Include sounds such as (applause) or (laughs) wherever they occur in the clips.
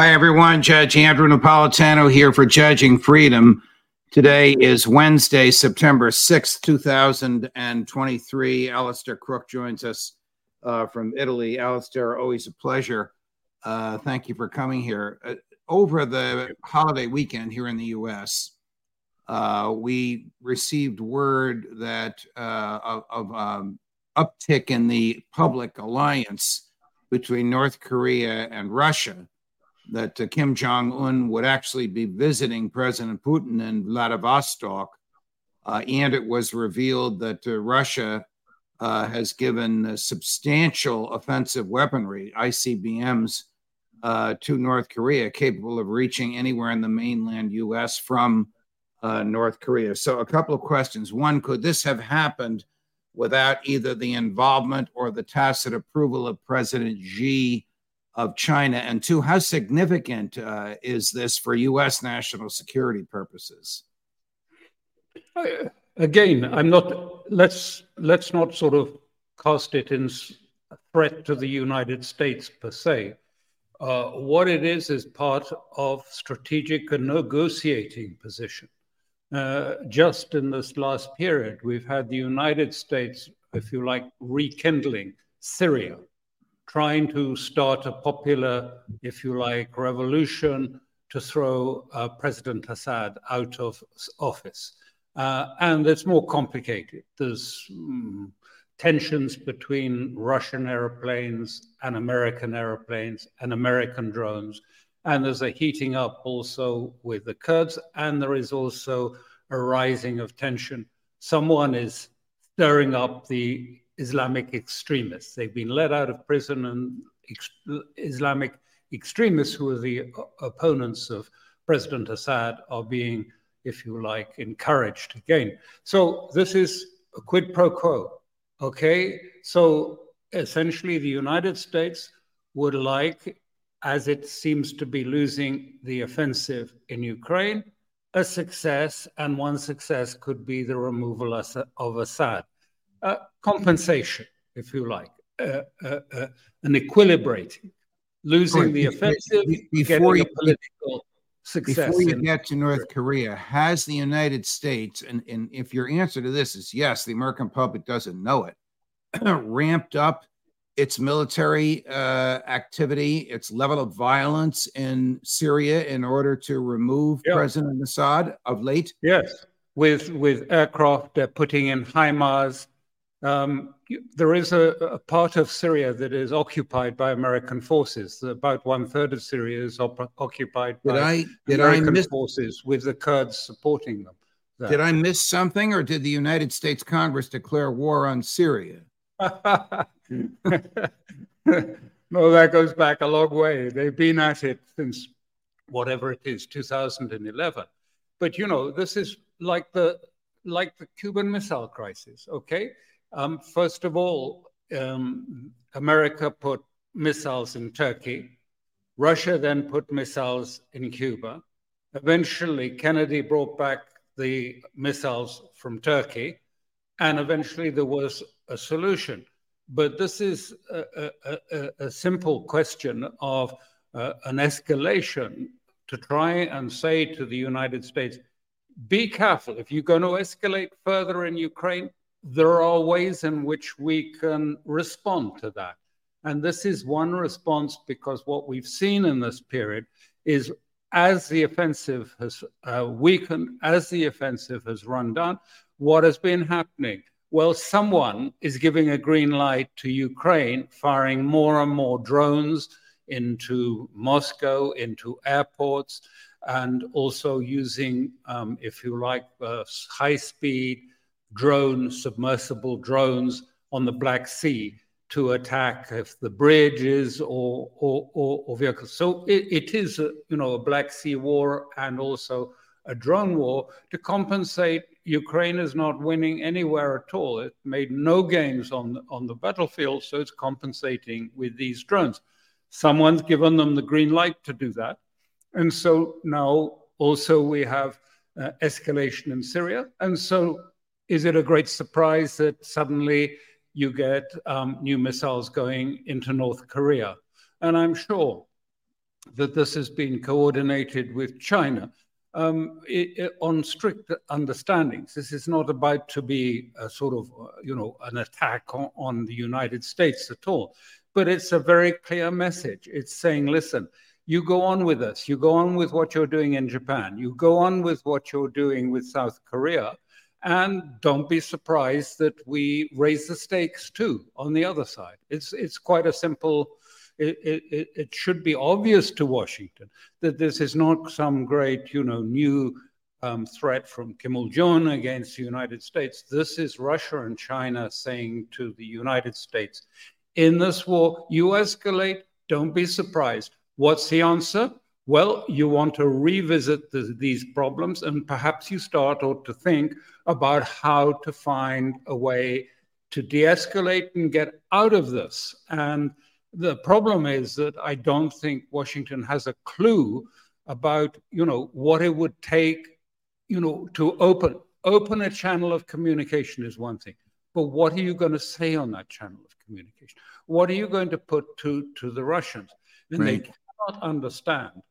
Hi, everyone. Judge Andrew Napolitano here for Judging Freedom. Today is Wednesday, September 6th, 2023. Alastair Crooke joins us uh, from Italy. Alastair, always a pleasure. Uh, thank you for coming here. Uh, over the holiday weekend here in the U.S., uh, we received word that uh, of, um, uptick in the public alliance between North Korea and Russia that uh, Kim Jong un would actually be visiting President Putin in Vladivostok. Uh, and it was revealed that uh, Russia uh, has given substantial offensive weaponry, ICBMs, uh, to North Korea, capable of reaching anywhere in the mainland US from uh, North Korea. So, a couple of questions. One, could this have happened without either the involvement or the tacit approval of President Xi? Of China? And two, how significant uh, is this for U.S. national security purposes? Again, I'm not. Let's let's not sort of cast it in threat to the United States per se. Uh, what it is is part of strategic and negotiating position. Uh, just in this last period, we've had the United States, if you like, rekindling Syria trying to start a popular, if you like, revolution to throw uh, President Assad out of office. Uh, and it's more complicated. There's um, tensions between Russian airplanes and American airplanes and American drones. And there's a heating up also with the Kurds, and there is also a rising of tension. Someone is stirring up the Islamic extremists. They've been let out of prison, and ex- Islamic extremists, who are the opponents of President Assad, are being, if you like, encouraged again. So this is a quid pro quo. Okay, so essentially, the United States would like, as it seems to be losing the offensive in Ukraine, a success, and one success could be the removal of Assad compensation, if you like, uh, uh, uh an equilibrating, losing right. the offensive, before you, political success. Before you get to North Korea, has the United States, and, and if your answer to this is yes, the American public doesn't know it, (clears throat) ramped up its military uh, activity, its level of violence in Syria in order to remove yeah. President Assad of late? Yes, with with aircraft, they're putting in HIMARS, um, there is a, a, part of Syria that is occupied by American forces. About one third of Syria is op- occupied did by I, American miss, forces, with the Kurds supporting them. There. Did I miss something, or did the United States Congress declare war on Syria? (laughs) no, that goes back a long way. They've been at it since whatever it is, 2011. But you know, this is like the like the Cuban Missile Crisis. Okay, um, first of all, um, America put missiles in Turkey. Russia then put missiles in Cuba. Eventually, Kennedy brought back the missiles from Turkey, and eventually there was a solution. But this is a, a, a, simple question of uh, an escalation to try and say to the United States, be careful. If you're going to escalate further in Ukraine, there are ways in which we can respond to that. And this is one response because what we've seen in this period is as the offensive has uh, weakened, as the offensive has run down, what has been happening? Well, someone is giving a green light to Ukraine, firing more and more drones into Moscow, into airports, and also using, um, if you like, uh, high speed drone, submersible drones on the Black Sea to attack if the bridges or, or, or, or vehicles. So it, it is, a, you know, a Black Sea war and also a drone war to compensate. Ukraine is not winning anywhere at all. It made no gains on the, on the battlefield, so it's compensating with these drones. Someone's given them the green light to do that. And so now also we have uh, escalation in Syria. And so is it a great surprise that suddenly you get um, new missiles going into North Korea? And I'm sure that this has been coordinated with China um, it, it, on strict understandings. This is not about to be a sort of, you know, an attack on, on the United States at all. But it's a very clear message. It's saying, listen, you go on with us. You go on with what you're doing in Japan. You go on with what you're doing with South Korea. And don't be surprised that we raise the stakes too on the other side. It's, it's quite a simple, it, it, it should be obvious to Washington that this is not some great, you know, new um, threat from Kim Il jong against the United States. This is Russia and China saying to the United States, in this war, you escalate, don't be surprised. What's the answer? Well, you want to revisit the, these problems, and perhaps you start or to think about how to find a way to de escalate and get out of this. And the problem is that I don't think Washington has a clue about, you know, what it would take, you know, to open open a channel of communication is one thing, but what are you going to say on that channel of communication? What are you going to put to to the Russians? And right. they cannot understand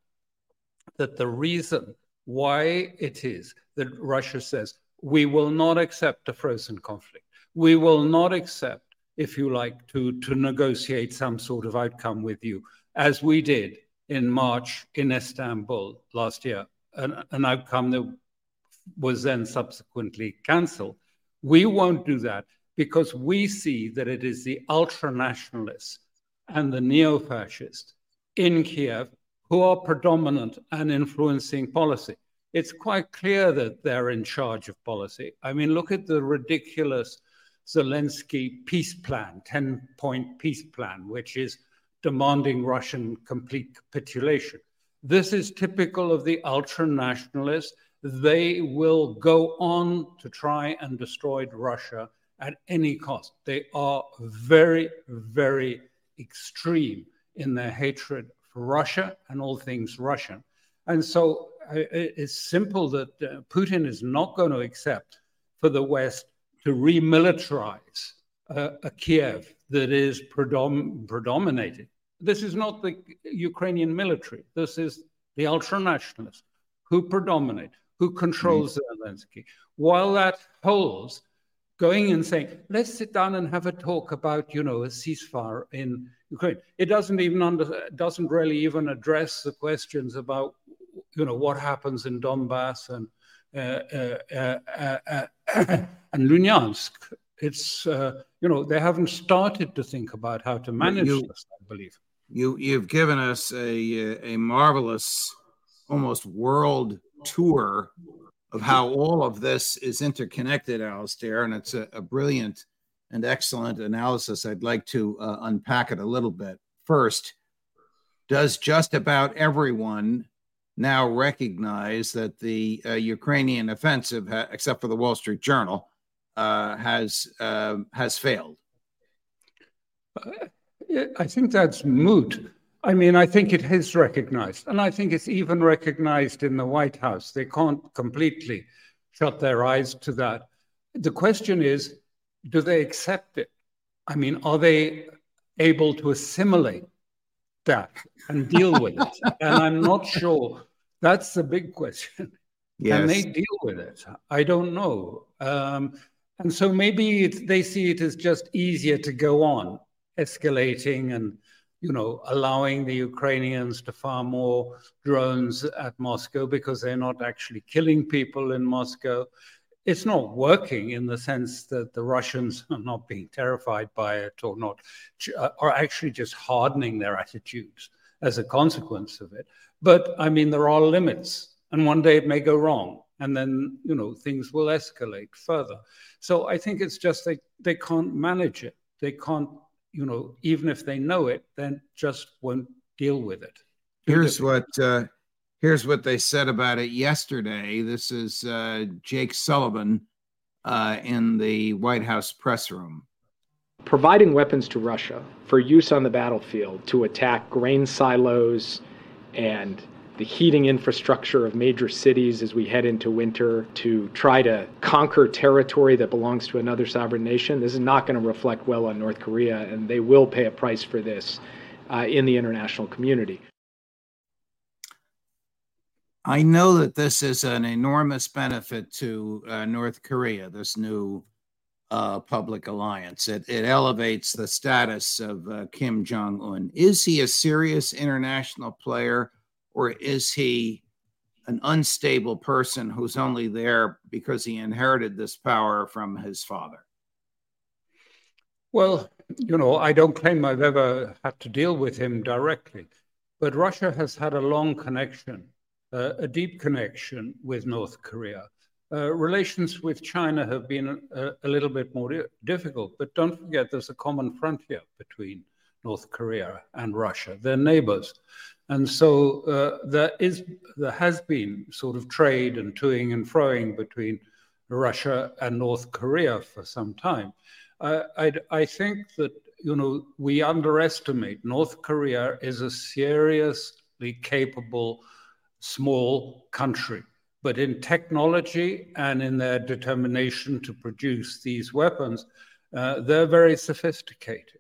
that the reason why it is that Russia says we will not accept a frozen conflict, we will not accept, if you like, to, to negotiate some sort of outcome with you, as we did in March in Istanbul last year, an, an outcome that was then subsequently cancelled. We won't do that because we see that it is the ultra nationalists and the neo fascists in Kiev who are predominant and influencing policy. It's quite clear that they're in charge of policy. I mean, look at the ridiculous Zelensky peace plan, 10 point peace plan, which is demanding Russian complete capitulation. This is typical of the ultra nationalists. They will go on to try and destroy Russia at any cost. They are very, very extreme in their hatred Russia and all things Russian. And so uh, it's simple that uh, Putin is not going to accept for the West to remilitarize uh, a Kiev that is predom- predominated. This is not the Ukrainian military. This is the ultranationalists who predominate, who controls mm-hmm. Zelensky. While that holds, going and saying, let's sit down and have a talk about, you know, a ceasefire in Ukraine. It doesn't even under, doesn't really even address the questions about, you know, what happens in Donbass and uh, uh, uh, uh (coughs) and Luhansk. It's you know they haven't started to think about how to manage you, this. I believe you you've given us a a marvelous, almost world tour of how all of this is interconnected, Alastair, and it's a, a brilliant and excellent analysis. I'd like to uh, unpack it a little bit. First, does just about everyone now recognize that the uh, Ukrainian offensive, ha- except for the Wall Street Journal, uh, has uh, has failed? I think that's moot. I mean, I think it is recognized, and I think it's even recognized in the White House. They can't completely shut their eyes to that. The question is, do they accept it? I mean, are they able to assimilate that and deal with it? (laughs) and I'm not sure. That's the big question. Yes. Can they deal with it? I don't know. Um, and so maybe they see it as just easier to go on escalating and you know, allowing the Ukrainians to fire more drones at Moscow because they're not actually killing people in Moscow. It's not working in the sense that the Russians (laughs) are not being terrified by it or not, uh, are actually just hardening their attitudes as a consequence of it. But I mean, there are limits, and one day it may go wrong, and then you know things will escalate further. So I think it's just they they can't manage it. They can't you know, even if they know it, then just won't deal with it. Here's what uh, here's what they said about it yesterday. This is uh, Jake Sullivan uh, in the White House press room. Providing weapons to Russia for use on the battlefield to attack grain silos and the heating infrastructure of major cities as we head into winter to try to conquer territory that belongs to another sovereign nation. This is not going to reflect well on North Korea, and they will pay a price for this uh, in the international community. I know that this is an enormous benefit to uh, North Korea, this new uh, public alliance. It, it, elevates the status of uh, Kim Jong un. Is he a serious international player? Or is he an unstable person who's only there because he inherited this power from his father? Well, you know, I don't claim I've ever had to deal with him directly, but Russia has had a long connection, uh, a deep connection with North Korea. Uh, relations with China have been a, a little bit more di- difficult, but don't forget there's a common frontier between North Korea and Russia. They're neighbors. And so uh, there is, there has been sort of trade and toing and froing between Russia and North Korea for some time. Uh, I, I think that you know we underestimate North Korea is a seriously capable small country, but in technology and in their determination to produce these weapons, uh, they're very sophisticated.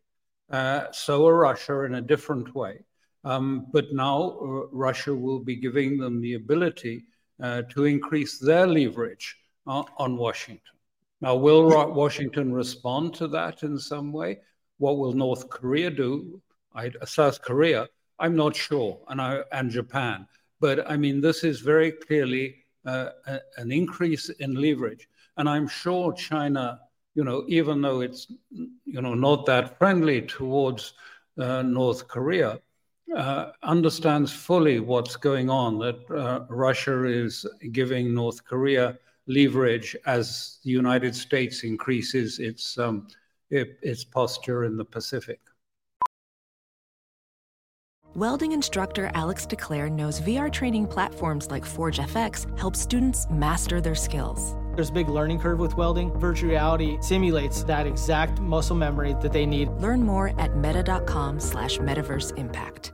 Uh, so are Russia in a different way. Um, but now uh, Russia will be giving them the ability uh, to increase their leverage uh, on Washington. Now, will Washington respond to that in some way? What will North Korea do? I, South Korea, I'm not sure, and, I, and Japan. But I mean, this is very clearly uh, a, an increase in leverage. And I'm sure China, you know, even though it's, you know, not that friendly towards uh, North Korea, uh, understands fully what's going on, that uh, Russia is giving North Korea leverage as the United States increases its, um, it, its posture in the Pacific. Welding instructor Alex DeClaire knows VR training platforms like Forge FX help students master their skills. There's a big learning curve with welding. Virtual reality simulates that exact muscle memory that they need. Learn more at meta.com slash metaverse impact.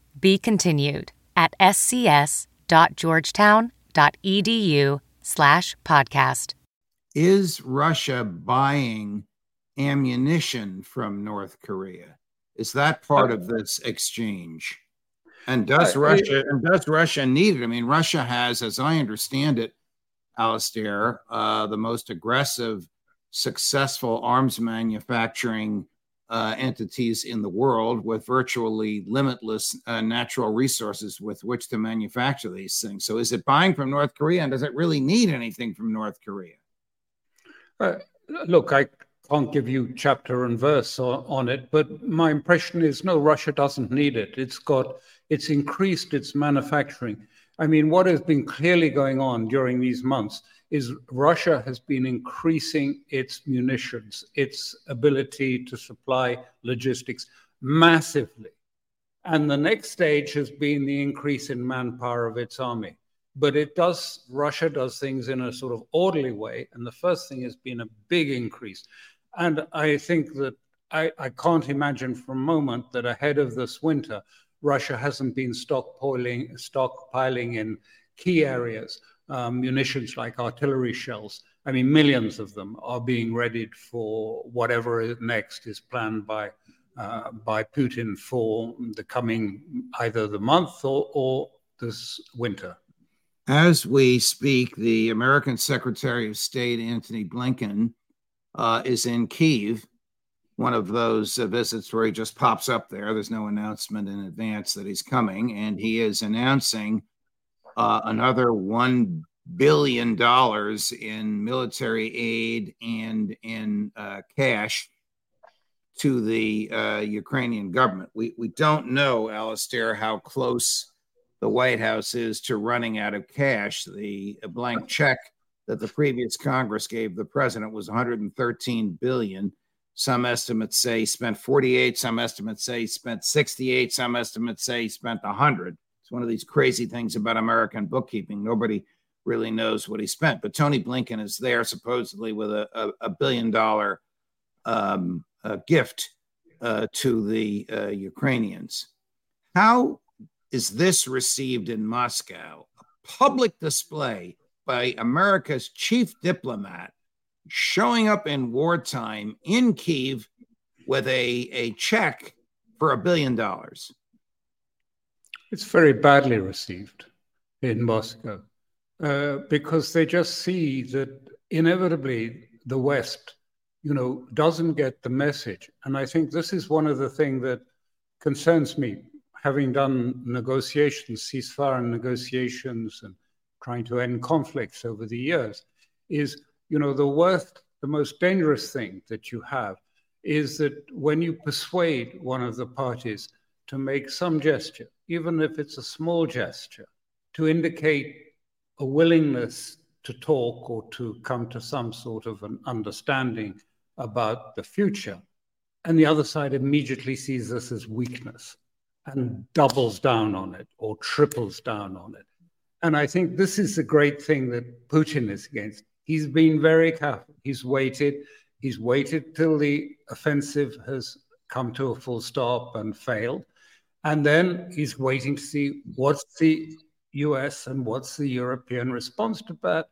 be continued at scs.georgetown.edu slash podcast. Is Russia buying ammunition from North Korea? Is that part of this exchange? And does Russia and does Russia need it? I mean, Russia has, as I understand it, Alastair, uh, the most aggressive, successful arms manufacturing uh, entities in the world with virtually limitless uh, natural resources with which to manufacture these things. So, is it buying from North Korea, and does it really need anything from North Korea? Uh, look, I can't give you chapter and verse on, on, it, but my impression is no, Russia doesn't need it. It's got, it's increased its manufacturing. I mean, what has been clearly going on during these months is Russia has been increasing its munitions, its ability to supply logistics massively. And the next stage has been the increase in manpower of its army. But it does, Russia does things in a sort of orderly way. And the first thing has been a big increase. And I think that I, I can't imagine for a moment that ahead of this winter, Russia hasn't been stockpiling, stockpiling in key areas um, munitions like artillery shells. I mean, millions of them are being readied for whatever next is planned by uh, by Putin for the coming either the month or, or this winter. As we speak, the American Secretary of State Antony Blinken uh, is in Kiev. One of those uh, visits where he just pops up there. There's no announcement in advance that he's coming, and he is announcing uh, another one billion dollars in military aid and in uh, cash to the uh, Ukrainian government. We we don't know, Alastair, how close the White House is to running out of cash. The blank check that the previous Congress gave the president was 113 billion. Some estimates say he spent 48. Some estimates say he spent 68. Some estimates say he spent 100. It's one of these crazy things about American bookkeeping. Nobody really knows what he spent. But Tony Blinken is there supposedly with a, a, a billion dollar um, uh, gift uh, to the uh, Ukrainians. How is this received in Moscow? A public display by America's chief diplomat showing up in wartime in Kiev with a, a check for a billion dollars. It's very badly received in Moscow uh, because they just see that inevitably the West you know, doesn't get the message. And I think this is one of the things that concerns me, having done negotiations, ceasefire negotiations, and trying to end conflicts over the years, is, you know, the worst, the most dangerous thing that you have is that when you persuade one of the parties to make some gesture, even if it's a small gesture, to indicate a willingness to talk or to come to some sort of an understanding about the future. And the other side immediately sees this as weakness and doubles down on it or triples down on it. And I think this is the great thing that Putin is against. He's been very careful. He's waited. He's waited till the offensive has come to a full stop and failed. And then he's waiting to see what's the US and what's the European response to that.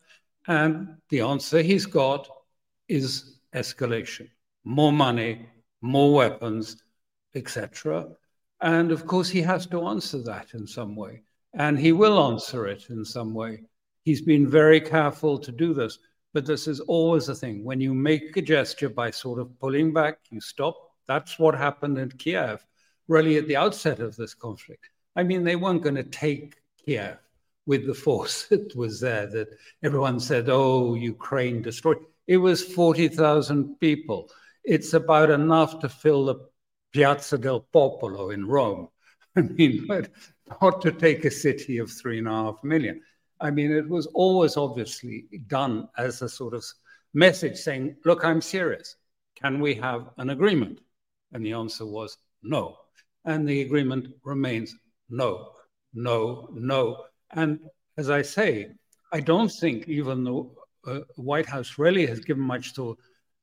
And the answer he's got is escalation, more money, more weapons, etc. And of course, he has to answer that in some way, and he will answer it in some way. He's been very careful to do this, but this is always a thing. When you make a gesture by sort of pulling back, you stop. That's what happened in Kiev, really at the outset of this conflict. I mean, they weren't going to take Kiev with the force (laughs) that was there, that everyone said, oh, Ukraine destroyed. It was 40,000 people. It's about enough to fill the Piazza del Popolo in Rome. (laughs) I mean, (laughs) but not to take a city of three and a half million. I mean, it was always obviously done as a sort of message saying, look, I'm serious. Can we have an agreement? And the answer was no. And the agreement remains no, no, no. And as I say, I don't think even the uh, White House really has given much to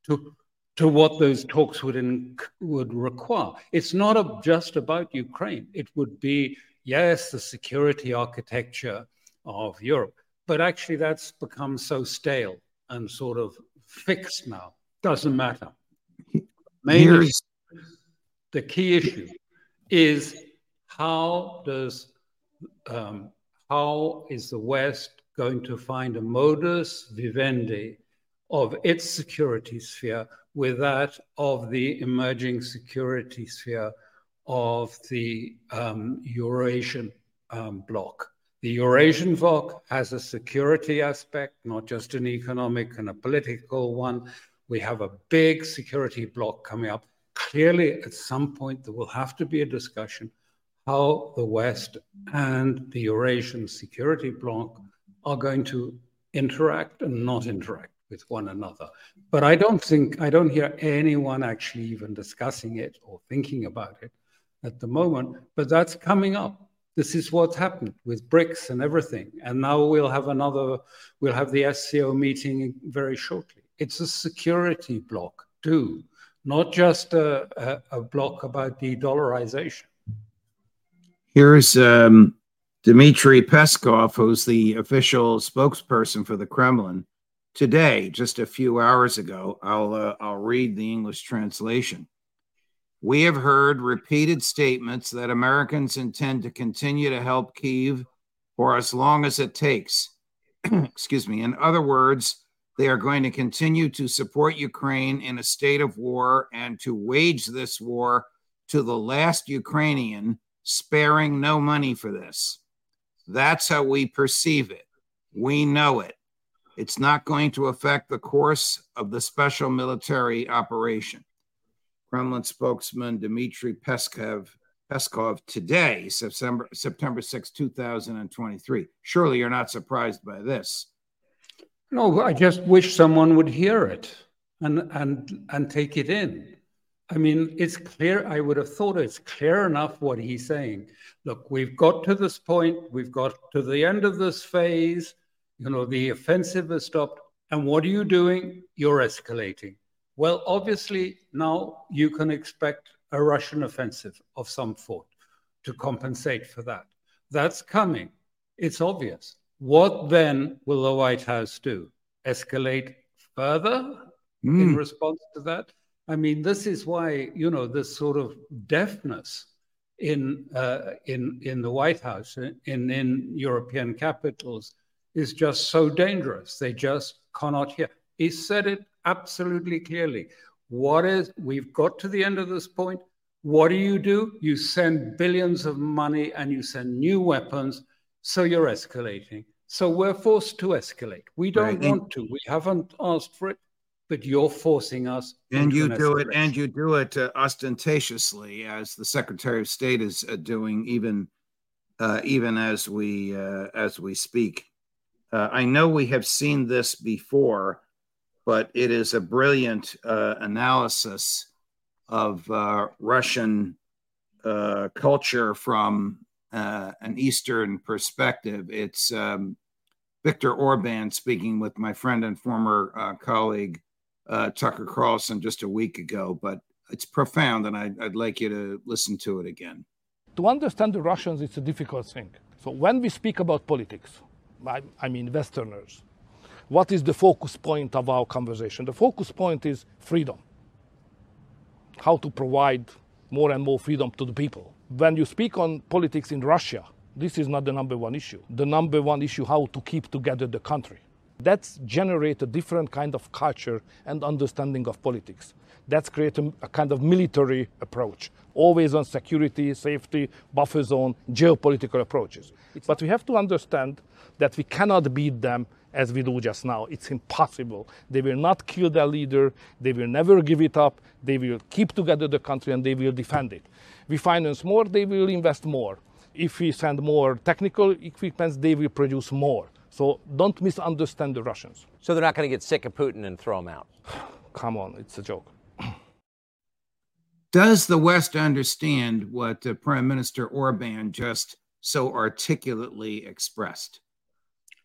to to what those talks would in, would require. It's not a, just about Ukraine. It would be yes, the security architecture of Europe, but actually that's become so stale and sort of fixed now. Doesn't matter. Mainly, the key issue is how does um, how is the West going to find a modus vivendi of its security sphere with that of the emerging security sphere of the um, Eurasian um, bloc. The Eurasian bloc has a security aspect, not just an economic and a political one. We have a big security bloc coming up. Clearly, at some point, there will have to be a discussion how the West and the Eurasian security bloc are going to interact and not interact with one another. But I don't think, I don't hear anyone actually even discussing it or thinking about it at the moment, but that's coming up. This is what happened with BRICS and everything. And now we'll have another, we'll have the SCO meeting very shortly. It's a security block too, not just a, a, a block about de-dollarization. Here's um, Dmitry Peskov, who's the official spokesperson for the Kremlin. Today, just a few hours ago, I'll uh, I'll read the English translation. We have heard repeated statements that Americans intend to continue to help Kiev for as long as it takes. (clears throat) Excuse me. In other words, they are going to continue to support Ukraine in a state of war and to wage this war to the last Ukrainian, sparing no money for this. That's how we perceive it. We know it. It's not going to affect the course of the special military operation. Kremlin spokesman Dmitry Peskov, Peskov today, September, September 6, 2023. Surely you're not surprised by this. No, I just wish someone would hear it and, and, and take it in. I mean, it's clear. I would have thought it's clear enough what he's saying. Look, we've got to this point. We've got to the end of this phase. You know, the offensive has stopped. And what are you doing? You're escalating. Well, obviously, now you can expect a Russian offensive of some sort to compensate for that. That's coming. It's obvious. What then will the White House do? Escalate further mm. in response to that? I mean, this is why you know this sort of deafness in uh, in in the White House in in European capitals is just so dangerous. They just cannot hear. He said it absolutely clearly. What is we've got to the end of this point. What do you do? You send billions of money and you send new weapons, so you're escalating. So we're forced to escalate. We don't right. want to. We haven't asked for it but you're forcing us. And you do it, and you do it uh, ostentatiously, as the Secretary of State is uh, doing, even uh, even as we uh, as we speak. Uh, I know we have seen this before, but it is a brilliant uh, analysis of Russian culture from an Eastern perspective. It's um, Orban speaking with my friend and former colleague uh, Tucker Carlson just a week ago, but it's profound, and I'd, I'd like you to listen to it again. To understand the Russians, it's a difficult thing. So when we speak about politics, I, I mean Westerners, what is the focus point of our conversation? The focus point is freedom. How to provide more and more freedom to the people. When you speak on politics in Russia, this is not the number one issue. The number one issue, how to keep together the country. That's generate a different kind of culture and understanding of politics. That's create a, a kind of military approach, always on security, safety, buffer zone, geopolitical approaches. But we have to understand that we cannot beat them as we do just now. It's impossible. They will not kill their leader. They will never give it up. They will keep together the country and they will defend it. We finance more, they will invest more. If we send more technical equipment, they will produce more. So don't misunderstand the Russians. So they're not going to get sick of Putin and throw him out? (sighs) Come on, it's a joke. Does the West understand what uh, Prime Minister Orban just so articulately expressed?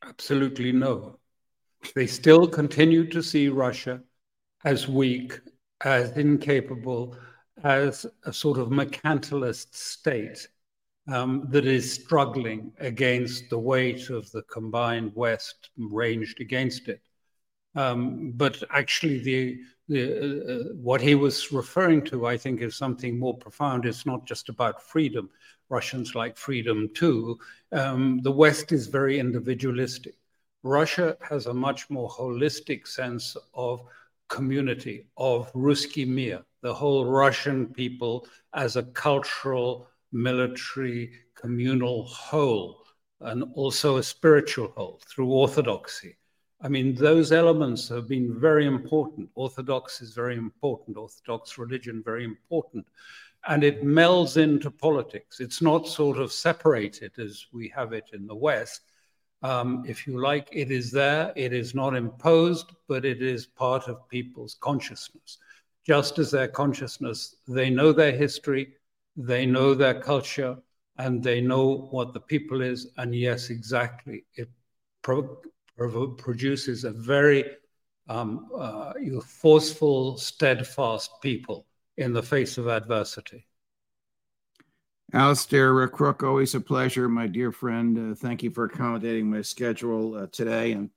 Absolutely no. They still continue to see Russia as weak, as incapable, as a sort of mercantilist state um, that is struggling against the weight of the combined West ranged against it. Um, but actually, the, the uh, uh, what he was referring to, I think, is something more profound. It's not just about freedom. Russians like freedom too. Um, the West is very individualistic. Russia has a much more holistic sense of community, of Ruski Mir, the whole Russian people as a cultural military, communal whole, and also a spiritual whole through orthodoxy. I mean, those elements have been very important. Orthodox is very important, Orthodox religion, very important. And it melds into politics. It's not sort of separated as we have it in the West. Um, if you like, it is there, it is not imposed, but it is part of people's consciousness. Just as their consciousness, they know their history, they know their culture and they know what the people is. And yes, exactly. It pro- pro- produces a very um, uh, forceful, steadfast people in the face of adversity. Alastair Crooke, always a pleasure, my dear friend. Uh, thank you for accommodating my schedule uh, today. And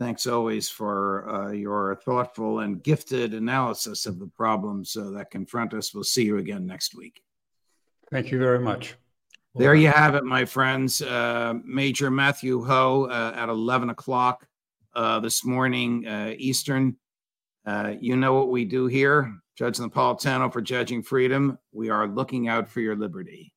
thanks always for uh, your thoughtful and gifted analysis of the problems uh, that confront us. We'll see you again next week. Thank you very much. There you have it, my friends. Uh, Major Matthew Hoh uh, at 11 o'clock uh, this morning, Eastern. you know what we do here. Judge Napolitano for Judging Freedom. We are looking out for your liberty.